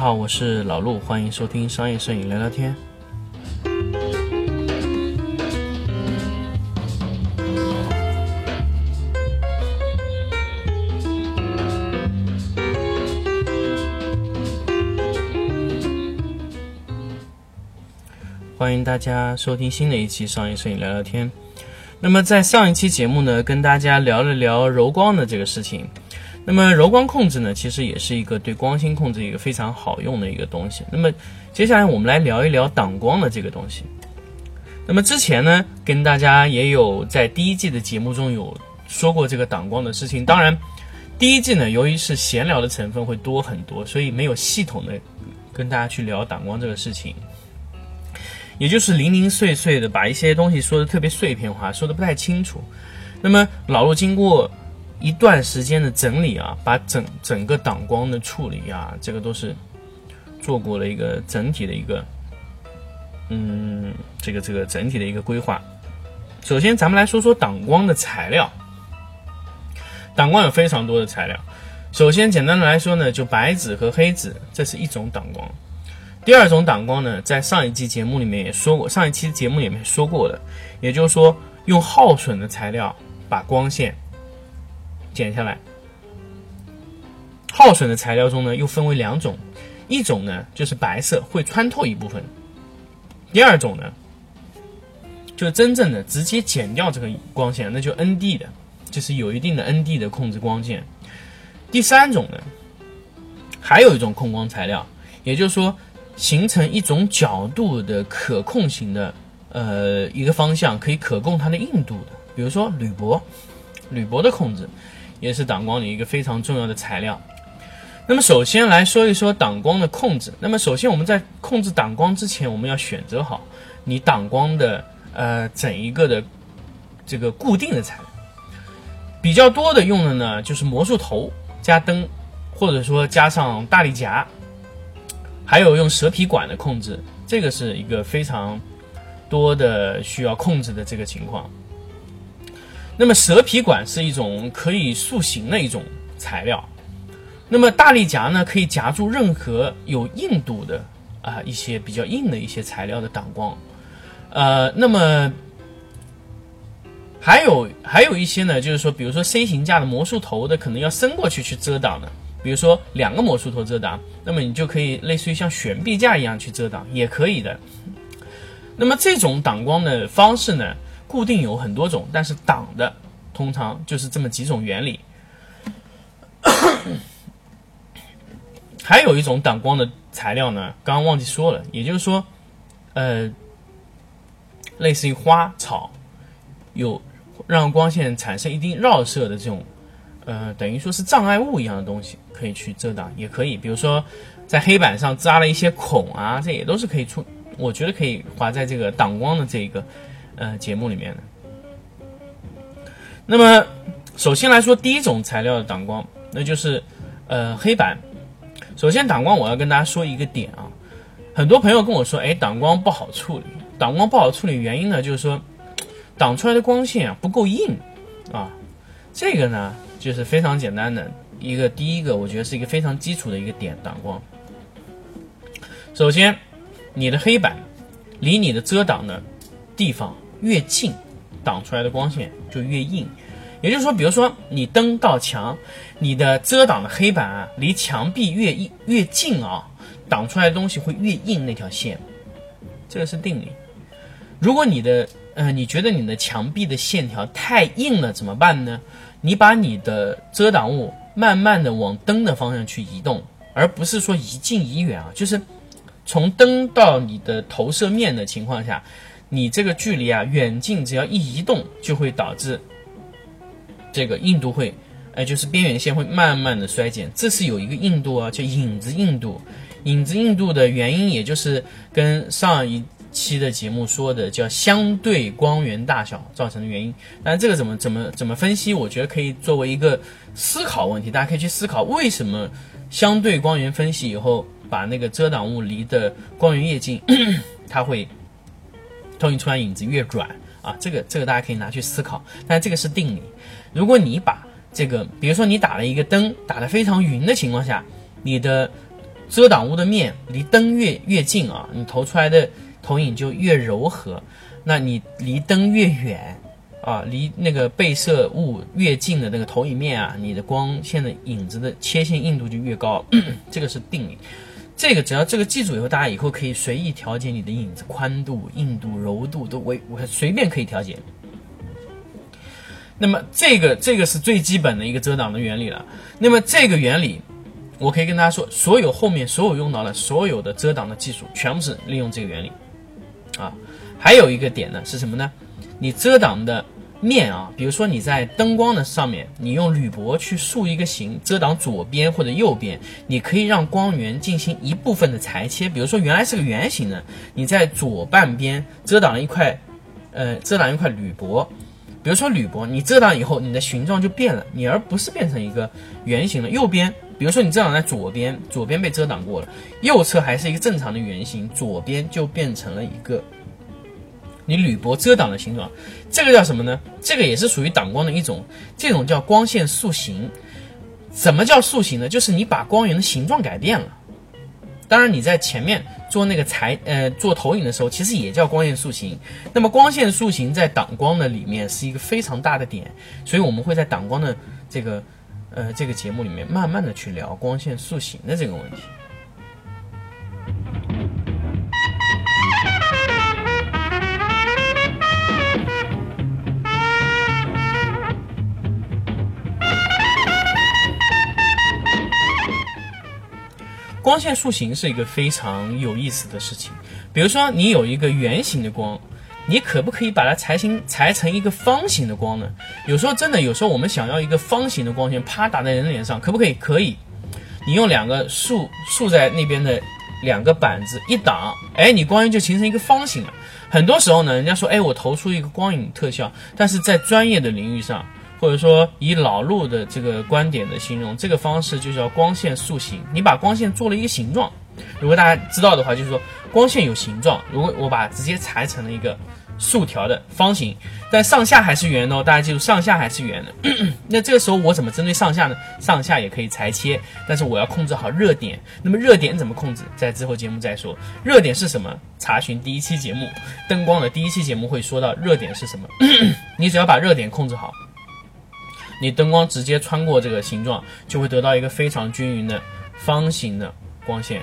好，我是老陆，欢迎收听商业摄影聊聊天。欢迎大家收听新的一期商业摄影聊聊天。那么在上一期节目呢，跟大家聊了聊柔光的这个事情。那么柔光控制呢，其实也是一个对光芯控制一个非常好用的一个东西。那么接下来我们来聊一聊挡光的这个东西。那么之前呢，跟大家也有在第一季的节目中有说过这个挡光的事情。当然，第一季呢，由于是闲聊的成分会多很多，所以没有系统的跟大家去聊挡光这个事情。也就是零零碎碎的把一些东西说的特别碎片化，说的不太清楚。那么老陆经过一段时间的整理啊，把整整个挡光的处理啊，这个都是做过了一个整体的一个，嗯，这个这个整体的一个规划。首先，咱们来说说挡光的材料。挡光有非常多的材料。首先，简单的来说呢，就白纸和黑纸，这是一种挡光。第二种挡光呢，在上一期节目里面也说过，上一期节目里面说过的，也就是说用耗损的材料把光线剪下来。耗损的材料中呢，又分为两种，一种呢就是白色会穿透一部分，第二种呢就真正的直接剪掉这个光线，那就 ND 的，就是有一定的 ND 的控制光线。第三种呢，还有一种控光材料，也就是说。形成一种角度的可控型的，呃，一个方向可以可控它的硬度的，比如说铝箔，铝箔的控制也是挡光的一个非常重要的材料。那么首先来说一说挡光的控制。那么首先我们在控制挡光之前，我们要选择好你挡光的呃整一个的这个固定的材料。比较多的用的呢就是魔术头加灯，或者说加上大力夹。还有用蛇皮管的控制，这个是一个非常多的需要控制的这个情况。那么蛇皮管是一种可以塑形的一种材料，那么大力夹呢，可以夹住任何有硬度的啊一些比较硬的一些材料的挡光。呃，那么还有还有一些呢，就是说，比如说 C 型架的魔术头的，可能要伸过去去遮挡的。比如说两个魔术头遮挡，那么你就可以类似于像悬臂架一样去遮挡，也可以的。那么这种挡光的方式呢，固定有很多种，但是挡的通常就是这么几种原理。还有一种挡光的材料呢，刚刚忘记说了，也就是说，呃，类似于花草，有让光线产生一定绕射的这种。呃，等于说是障碍物一样的东西，可以去遮挡，也可以，比如说在黑板上扎了一些孔啊，这也都是可以出，我觉得可以划在这个挡光的这个呃节目里面的。那么首先来说，第一种材料的挡光，那就是呃黑板。首先挡光，我要跟大家说一个点啊，很多朋友跟我说，哎，挡光不好处理，挡光不好处理原因呢，就是说挡出来的光线啊不够硬啊，这个呢。就是非常简单的一个，第一个我觉得是一个非常基础的一个点，挡光。首先，你的黑板离你的遮挡的地方越近，挡出来的光线就越硬。也就是说，比如说你灯到墙，你的遮挡的黑板啊离墙壁越越近啊，挡出来的东西会越硬那条线，这个是定理。如果你的呃你觉得你的墙壁的线条太硬了，怎么办呢？你把你的遮挡物慢慢的往灯的方向去移动，而不是说移近移远啊，就是从灯到你的投射面的情况下，你这个距离啊远近只要一移动，就会导致这个硬度会，哎，就是边缘线会慢慢的衰减，这是有一个硬度啊，叫影子硬度，影子硬度的原因也就是跟上一。期的节目说的叫相对光源大小造成的原因，但这个怎么怎么怎么分析？我觉得可以作为一个思考问题，大家可以去思考为什么相对光源分析以后把那个遮挡物离的光源越近，它会投影出来影子越软啊？这个这个大家可以拿去思考，但这个是定理。如果你把这个，比如说你打了一个灯打得非常匀的情况下，你的遮挡物的面离灯越越近啊，你投出来的投影就越柔和。那你离灯越远啊，离那个被摄物越近的那个投影面啊，你的光线的影子的切线硬度就越高。这个是定理。这个只要这个记住以后，大家以后可以随意调节你的影子宽度、硬度、柔度都我我随便可以调节。那么这个这个是最基本的一个遮挡的原理了。那么这个原理，我可以跟大家说，所有后面所有用到的所有的遮挡的技术，全部是利用这个原理啊。还有一个点呢是什么呢？你遮挡的。面啊，比如说你在灯光的上面，你用铝箔去塑一个形，遮挡左边或者右边，你可以让光源进行一部分的裁切。比如说原来是个圆形的，你在左半边遮挡了一块，呃，遮挡一块铝箔。比如说铝箔，你遮挡以后，你的形状就变了，你而不是变成一个圆形的。右边，比如说你遮挡在左边，左边被遮挡过了，右侧还是一个正常的圆形，左边就变成了一个。你铝箔遮挡的形状，这个叫什么呢？这个也是属于挡光的一种，这种叫光线塑形。什么叫塑形呢？就是你把光源的形状改变了。当然，你在前面做那个裁呃做投影的时候，其实也叫光线塑形。那么光线塑形在挡光的里面是一个非常大的点，所以我们会在挡光的这个呃这个节目里面慢慢的去聊光线塑形的这个问题。光线塑形是一个非常有意思的事情。比如说，你有一个圆形的光，你可不可以把它裁形裁成一个方形的光呢？有时候真的，有时候我们想要一个方形的光线，啪打在人脸上，可不可以？可以。你用两个竖竖在那边的两个板子一挡，哎，你光源就形成一个方形了。很多时候呢，人家说，哎，我投出一个光影特效，但是在专业的领域上。或者说以老路的这个观点的形容，这个方式就叫光线塑形。你把光线做了一个形状，如果大家知道的话，就是说光线有形状。如果我把直接裁成了一个竖条的方形，但上下还是圆的哦。大家记住，上下还是圆的。那这个时候我怎么针对上下呢？上下也可以裁切，但是我要控制好热点。那么热点怎么控制？在之后节目再说。热点是什么？查询第一期节目灯光的第一期节目会说到热点是什么。你只要把热点控制好。你灯光直接穿过这个形状，就会得到一个非常均匀的方形的光线。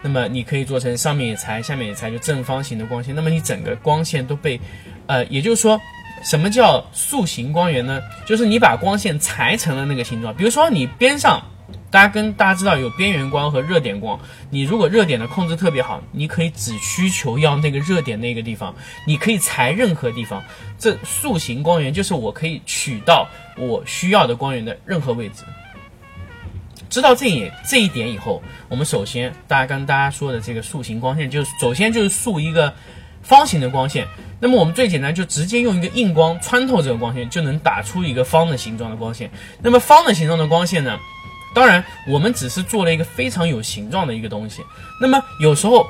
那么你可以做成上面也裁，下面也裁，就正方形的光线。那么你整个光线都被，呃，也就是说，什么叫塑形光源呢？就是你把光线裁成了那个形状。比如说你边上。大家跟大家知道有边缘光和热点光，你如果热点的控制特别好，你可以只需求要那个热点那个地方，你可以裁任何地方。这塑形光源就是我可以取到我需要的光源的任何位置。知道这一这一点以后，我们首先大家跟大家说的这个塑形光线，就是首先就是塑一个方形的光线。那么我们最简单就直接用一个硬光穿透这个光线，就能打出一个方的形状的光线。那么方的形状的光线呢？当然，我们只是做了一个非常有形状的一个东西。那么有时候，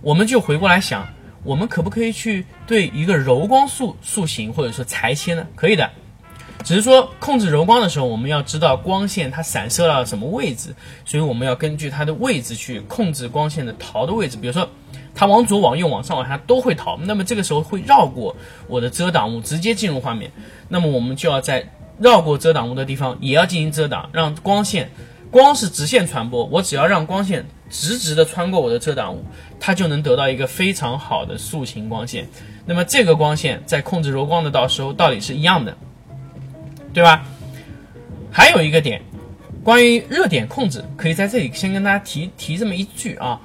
我们就回过来想，我们可不可以去对一个柔光塑塑形或者说裁切呢？可以的，只是说控制柔光的时候，我们要知道光线它散射到什么位置，所以我们要根据它的位置去控制光线的逃的位置。比如说，它往左、往右、往上、往下都会逃，那么这个时候会绕过我的遮挡物，直接进入画面。那么我们就要在。绕过遮挡物的地方也要进行遮挡，让光线，光是直线传播，我只要让光线直直的穿过我的遮挡物，它就能得到一个非常好的塑形光线。那么这个光线在控制柔光的到时候道理是一样的，对吧？还有一个点，关于热点控制，可以在这里先跟大家提提这么一句啊。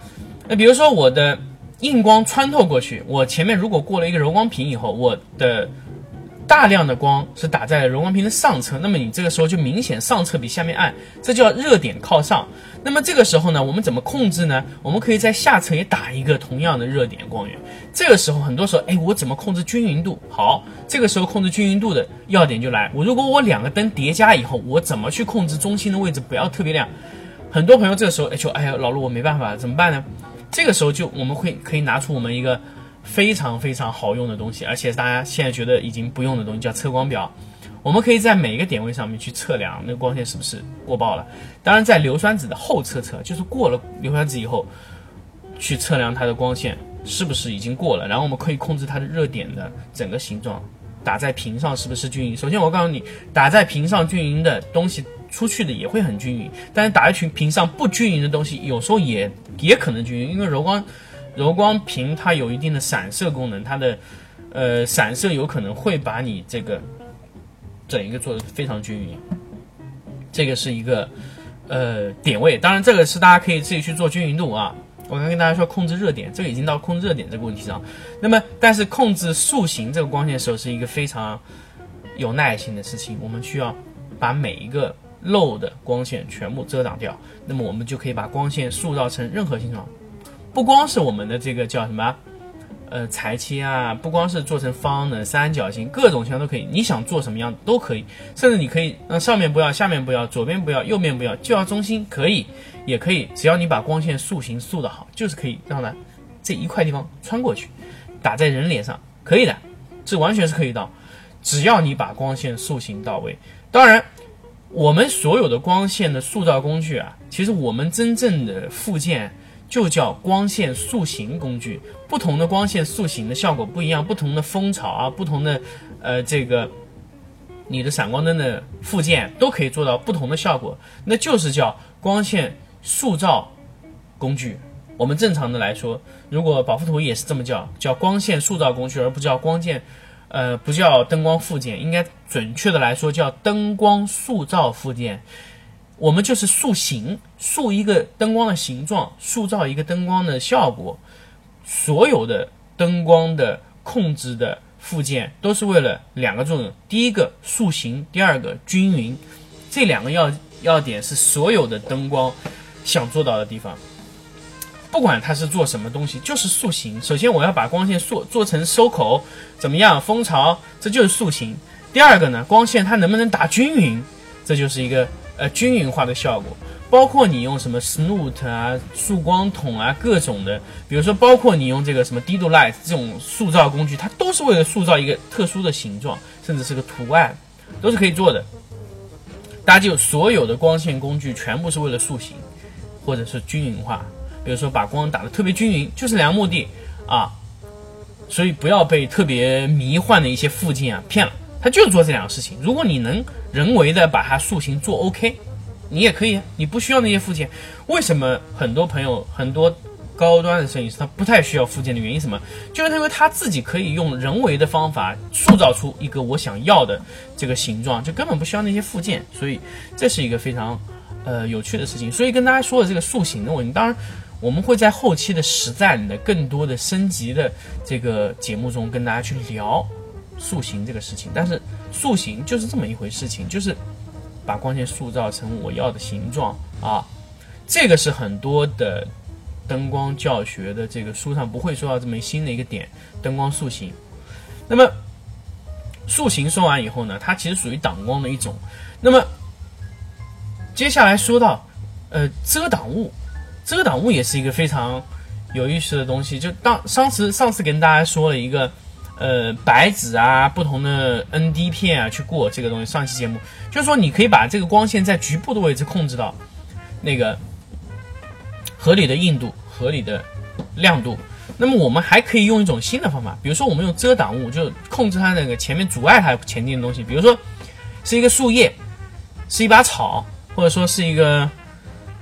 那比如说我的硬光穿透过去，我前面如果过了一个柔光屏以后，我的。大量的光是打在了柔光屏的上侧，那么你这个时候就明显上侧比下面暗，这叫热点靠上。那么这个时候呢，我们怎么控制呢？我们可以在下侧也打一个同样的热点光源。这个时候很多时候，哎，我怎么控制均匀度？好，这个时候控制均匀度的要点就来。我如果我两个灯叠加以后，我怎么去控制中心的位置不要特别亮？很多朋友这个时候哎就哎呀，老陆我没办法，怎么办呢？这个时候就我们会可以拿出我们一个。非常非常好用的东西，而且大家现在觉得已经不用的东西叫测光表。我们可以在每一个点位上面去测量那个光线是不是过曝了。当然，在硫酸纸的后侧侧，就是过了硫酸纸以后，去测量它的光线是不是已经过了。然后我们可以控制它的热点的整个形状，打在屏上是不是均匀。首先，我告诉你，打在屏上均匀的东西出去的也会很均匀，但是打在屏屏上不均匀的东西，有时候也也可能均匀，因为柔光柔光屏它有一定的散射功能，它的呃散射有可能会把你这个。整一个做的非常均匀，这个是一个呃点位，当然这个是大家可以自己去做均匀度啊。我刚跟大家说控制热点，这个已经到控制热点这个问题上。那么，但是控制塑形这个光线的时候是一个非常有耐心的事情，我们需要把每一个漏的光线全部遮挡掉，那么我们就可以把光线塑造成任何形状，不光是我们的这个叫什么？呃，裁切啊，不光是做成方的、三角形，各种形状都可以。你想做什么样都可以，甚至你可以，嗯，上面不要，下面不要，左边不要，右边不要，就要中心，可以，也可以。只要你把光线塑形塑得好，就是可以让它这一块地方穿过去，打在人脸上，可以的，这完全是可以的。只要你把光线塑形到位。当然，我们所有的光线的塑造工具啊，其实我们真正的附件。就叫光线塑形工具，不同的光线塑形的效果不一样，不同的蜂巢啊，不同的呃这个你的闪光灯的附件都可以做到不同的效果，那就是叫光线塑造工具。我们正常的来说，如果保护图也是这么叫，叫光线塑造工具，而不叫光线，呃，不叫灯光附件，应该准确的来说叫灯光塑造附件。我们就是塑形，塑一个灯光的形状，塑造一个灯光的效果。所有的灯光的控制的附件都是为了两个作用：第一个塑形，第二个均匀。这两个要要点是所有的灯光想做到的地方。不管它是做什么东西，就是塑形。首先，我要把光线塑做成收口，怎么样？蜂巢，这就是塑形。第二个呢，光线它能不能打均匀？这就是一个。呃，均匀化的效果，包括你用什么 snoot 啊、束光筒啊，各种的，比如说包括你用这个什么 Dido light 这种塑造工具，它都是为了塑造一个特殊的形状，甚至是个图案，都是可以做的。大家就所有的光线工具全部是为了塑形，或者是均匀化，比如说把光打得特别均匀，就是两个目的啊。所以不要被特别迷幻的一些附件啊骗了。他就做这两个事情。如果你能人为的把它塑形做 OK，你也可以，你不需要那些附件。为什么很多朋友很多高端的摄影师他不太需要附件的原因？什么？就是因为他自己可以用人为的方法塑造出一个我想要的这个形状，就根本不需要那些附件。所以这是一个非常呃有趣的事情。所以跟大家说的这个塑形的问题，当然我们会在后期的实战的更多的升级的这个节目中跟大家去聊。塑形这个事情，但是塑形就是这么一回事情，就是把光线塑造成我要的形状啊。这个是很多的灯光教学的这个书上不会说到这么新的一个点，灯光塑形。那么塑形说完以后呢，它其实属于挡光的一种。那么接下来说到呃遮挡物，遮挡物也是一个非常有意思的东西。就当上次上次跟大家说了一个。呃，白纸啊，不同的 ND 片啊，去过这个东西。上期节目就是说，你可以把这个光线在局部的位置控制到那个合理的硬度、合理的亮度。那么我们还可以用一种新的方法，比如说我们用遮挡物，就控制它那个前面阻碍它前进的东西，比如说是一个树叶，是一把草，或者说是一个。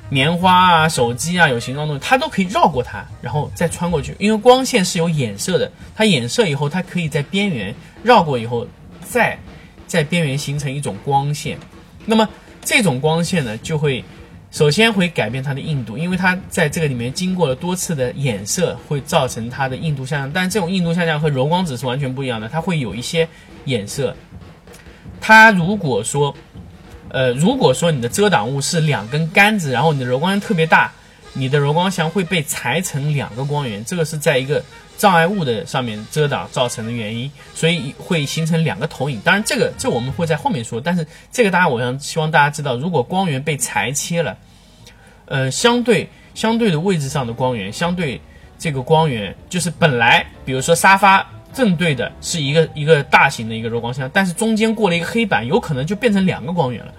棉花啊，手机啊，有形状东西，它都可以绕过它，然后再穿过去。因为光线是有衍射的，它衍射以后，它可以在边缘绕过以后，再在边缘形成一种光线。那么这种光线呢，就会首先会改变它的硬度，因为它在这个里面经过了多次的衍射，会造成它的硬度下降。但这种硬度下降和柔光纸是完全不一样的，它会有一些衍射。它如果说呃，如果说你的遮挡物是两根杆子，然后你的柔光特别大，你的柔光箱会被裁成两个光源，这个是在一个障碍物的上面遮挡造成的原因，所以会形成两个投影。当然，这个这我们会在后面说，但是这个大家我想希望大家知道，如果光源被裁切了，呃，相对相对的位置上的光源，相对这个光源就是本来，比如说沙发正对的是一个一个大型的一个柔光箱，但是中间过了一个黑板，有可能就变成两个光源了，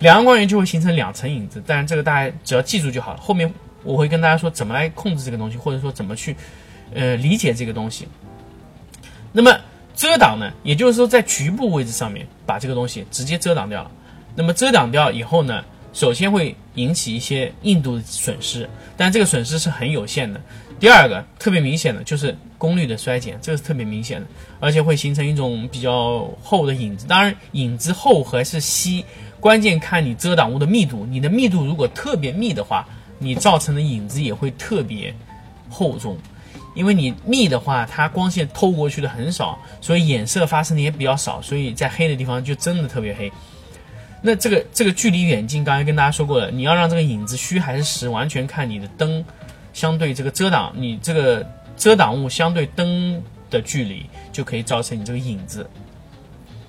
两个光源就会形成两层影子。但是这个大家只要记住就好了。后面我会跟大家说怎么来控制这个东西，或者说怎么去呃理解这个东西。那么遮挡呢，也就是说在局部位置上面把这个东西直接遮挡掉了。那么遮挡掉以后呢，首先会引起一些硬度的损失，但这个损失是很有限的。第二个特别明显的就是功率的衰减，这个是特别明显的，而且会形成一种比较厚的影子。当然，影子厚还是稀，关键看你遮挡物的密度。你的密度如果特别密的话，你造成的影子也会特别厚重。因为你密的话，它光线透过去的很少，所以衍射发生的也比较少，所以在黑的地方就真的特别黑。那这个这个距离远近，刚才跟大家说过了，你要让这个影子虚还是实，完全看你的灯相对这个遮挡，你这个遮挡物相对灯的距离，就可以造成你这个影子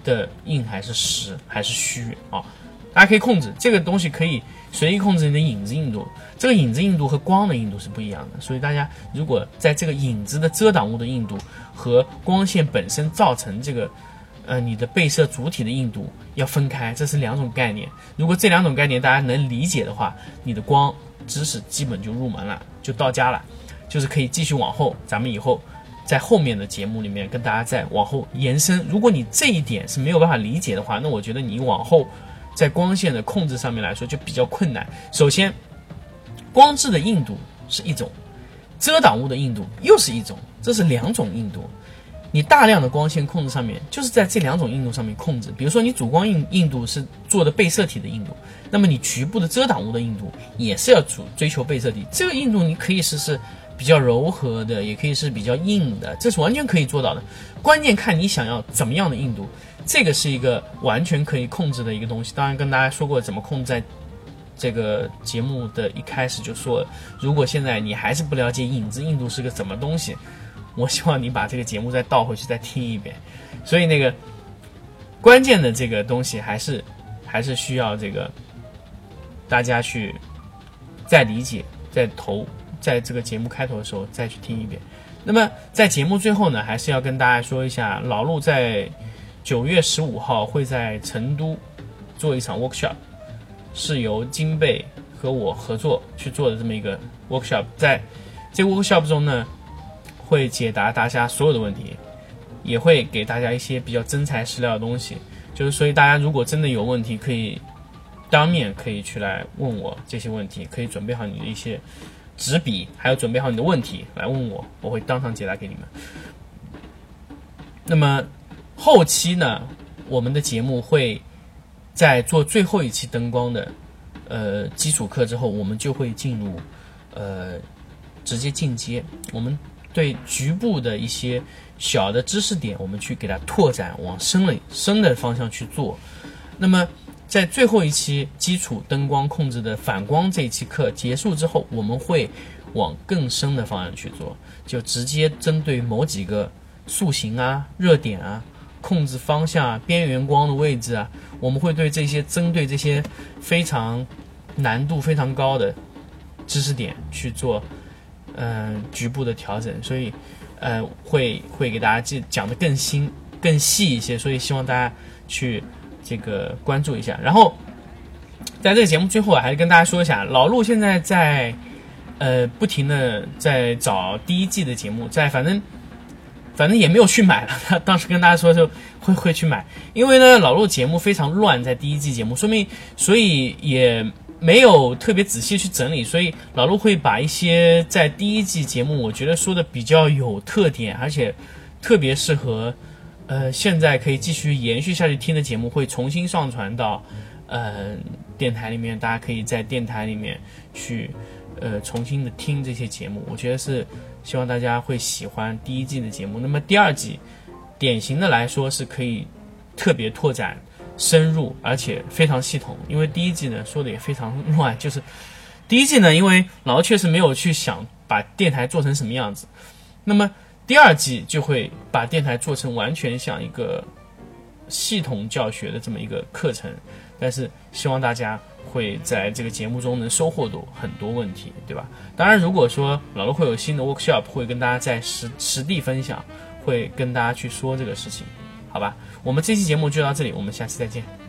的硬还是实还是虚啊。大家可以控制这个东西，可以随意控制你的影子硬度。这个影子硬度和光的硬度是不一样的，所以大家如果在这个影子的遮挡物的硬度和光线本身造成这个，呃，你的被摄主体的硬度要分开，这是两种概念。如果这两种概念大家能理解的话，你的光知识基本就入门了，就到家了，就是可以继续往后，咱们以后在后面的节目里面跟大家再往后延伸。如果你这一点是没有办法理解的话，那我觉得你往后在光线的控制上面来说就比较困难。首先。光质的硬度是一种，遮挡物的硬度又是一种，这是两种硬度。你大量的光线控制上面，就是在这两种硬度上面控制。比如说你主光硬硬度是做的被摄体的硬度，那么你局部的遮挡物的硬度也是要主追求被摄体。这个硬度你可以试试比较柔和的，也可以是比较硬的，这是完全可以做到的。关键看你想要怎么样的硬度，这个是一个完全可以控制的一个东西。当然跟大家说过怎么控制在。这个节目的一开始就说，如果现在你还是不了解影子硬度是个什么东西，我希望你把这个节目再倒回去再听一遍。所以那个关键的这个东西还是还是需要这个大家去再理解，在头在这个节目开头的时候再去听一遍。那么在节目最后呢，还是要跟大家说一下，老陆在九月十五号会在成都做一场 workshop。是由金贝和我合作去做的这么一个 workshop，在这个 workshop 中呢，会解答大家所有的问题，也会给大家一些比较真材实料的东西。就是所以大家如果真的有问题，可以当面可以去来问我这些问题，可以准备好你的一些纸笔，还有准备好你的问题来问我，我会当场解答给你们。那么后期呢，我们的节目会。在做最后一期灯光的，呃，基础课之后，我们就会进入，呃，直接进阶。我们对局部的一些小的知识点，我们去给它拓展，往深了深的方向去做。那么，在最后一期基础灯光控制的反光这一期课结束之后，我们会往更深的方向去做，就直接针对某几个塑形啊、热点啊。控制方向啊、边缘光的位置啊，我们会对这些针对这些非常难度非常高的知识点去做嗯局部的调整，所以呃会会给大家讲讲的更新更细一些，所以希望大家去这个关注一下。然后在这个节目最后啊，还是跟大家说一下，老陆现在在呃不停的在找第一季的节目，在反正。反正也没有去买了。他当时跟大家说，就会会去买，因为呢，老陆节目非常乱，在第一季节目，说明所以也没有特别仔细去整理，所以老陆会把一些在第一季节目，我觉得说的比较有特点，而且特别适合，呃，现在可以继续延续下去听的节目，会重新上传到，呃，电台里面，大家可以在电台里面去，呃，重新的听这些节目，我觉得是。希望大家会喜欢第一季的节目。那么第二季，典型的来说是可以特别拓展、深入，而且非常系统。因为第一季呢说的也非常乱，就是第一季呢，因为老确实没有去想把电台做成什么样子。那么第二季就会把电台做成完全像一个系统教学的这么一个课程。但是希望大家。会在这个节目中能收获到很多问题，对吧？当然，如果说老陆会有新的 workshop，会跟大家在实实地分享，会跟大家去说这个事情，好吧？我们这期节目就到这里，我们下期再见。